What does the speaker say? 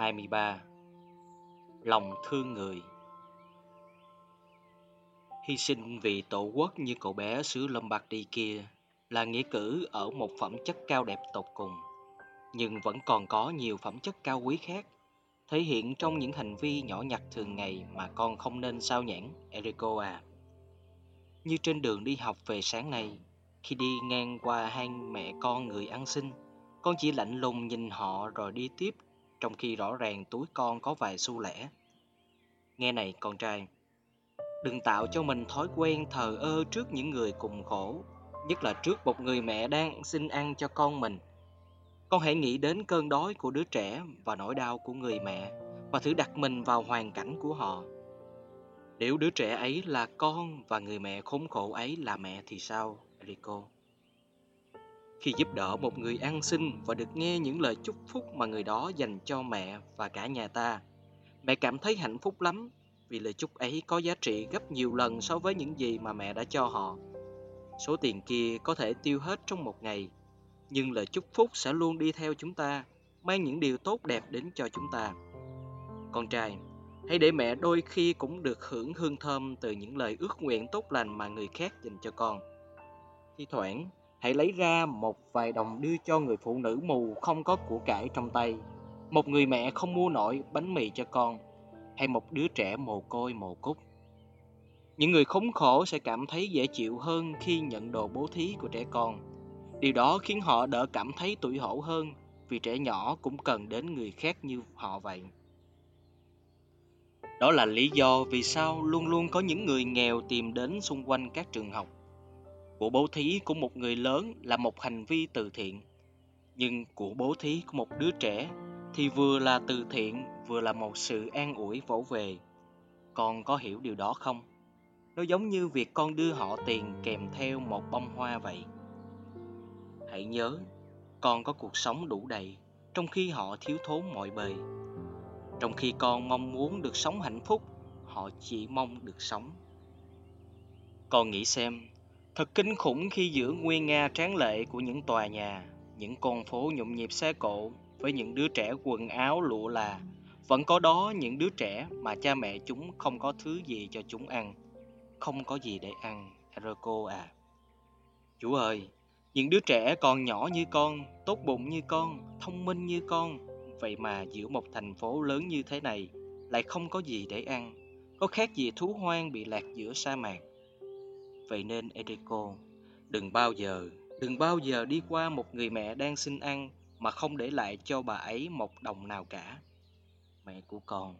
23 Lòng thương người Hy sinh vì tổ quốc như cậu bé xứ Lombardy kia là nghĩa cử ở một phẩm chất cao đẹp tột cùng, nhưng vẫn còn có nhiều phẩm chất cao quý khác, thể hiện trong những hành vi nhỏ nhặt thường ngày mà con không nên sao nhãn, Erico à. Như trên đường đi học về sáng nay, khi đi ngang qua hai mẹ con người ăn xin, con chỉ lạnh lùng nhìn họ rồi đi tiếp, trong khi rõ ràng túi con có vài xu lẻ. Nghe này con trai, đừng tạo cho mình thói quen thờ ơ trước những người cùng khổ, nhất là trước một người mẹ đang xin ăn cho con mình. Con hãy nghĩ đến cơn đói của đứa trẻ và nỗi đau của người mẹ và thử đặt mình vào hoàn cảnh của họ. Nếu đứa trẻ ấy là con và người mẹ khốn khổ ấy là mẹ thì sao, Rico? Khi giúp đỡ một người ăn xin và được nghe những lời chúc phúc mà người đó dành cho mẹ và cả nhà ta, mẹ cảm thấy hạnh phúc lắm vì lời chúc ấy có giá trị gấp nhiều lần so với những gì mà mẹ đã cho họ. Số tiền kia có thể tiêu hết trong một ngày, nhưng lời chúc phúc sẽ luôn đi theo chúng ta, mang những điều tốt đẹp đến cho chúng ta. Con trai, hãy để mẹ đôi khi cũng được hưởng hương thơm từ những lời ước nguyện tốt lành mà người khác dành cho con. Thi thoảng, hãy lấy ra một vài đồng đưa cho người phụ nữ mù không có của cải trong tay, một người mẹ không mua nổi bánh mì cho con, hay một đứa trẻ mồ côi mồ cúc. Những người khốn khổ sẽ cảm thấy dễ chịu hơn khi nhận đồ bố thí của trẻ con. Điều đó khiến họ đỡ cảm thấy tủi hổ hơn vì trẻ nhỏ cũng cần đến người khác như họ vậy. Đó là lý do vì sao luôn luôn có những người nghèo tìm đến xung quanh các trường học. Của bố thí của một người lớn là một hành vi từ thiện, nhưng của bố thí của một đứa trẻ thì vừa là từ thiện vừa là một sự an ủi vỗ về. Con có hiểu điều đó không? Nó giống như việc con đưa họ tiền kèm theo một bông hoa vậy. Hãy nhớ, con có cuộc sống đủ đầy, trong khi họ thiếu thốn mọi bề. Trong khi con mong muốn được sống hạnh phúc, họ chỉ mong được sống. Con nghĩ xem, thật kinh khủng khi giữa nguyên nga tráng lệ của những tòa nhà, những con phố nhộn nhịp xe cộ với những đứa trẻ quần áo lụa là, vẫn có đó những đứa trẻ mà cha mẹ chúng không có thứ gì cho chúng ăn, không có gì để ăn, Eriko à. Chú ơi, những đứa trẻ còn nhỏ như con, tốt bụng như con, thông minh như con, vậy mà giữa một thành phố lớn như thế này lại không có gì để ăn, có khác gì thú hoang bị lạc giữa sa mạc. Vậy nên Eriko, đừng bao giờ, đừng bao giờ đi qua một người mẹ đang xin ăn mà không để lại cho bà ấy một đồng nào cả. Mẹ của con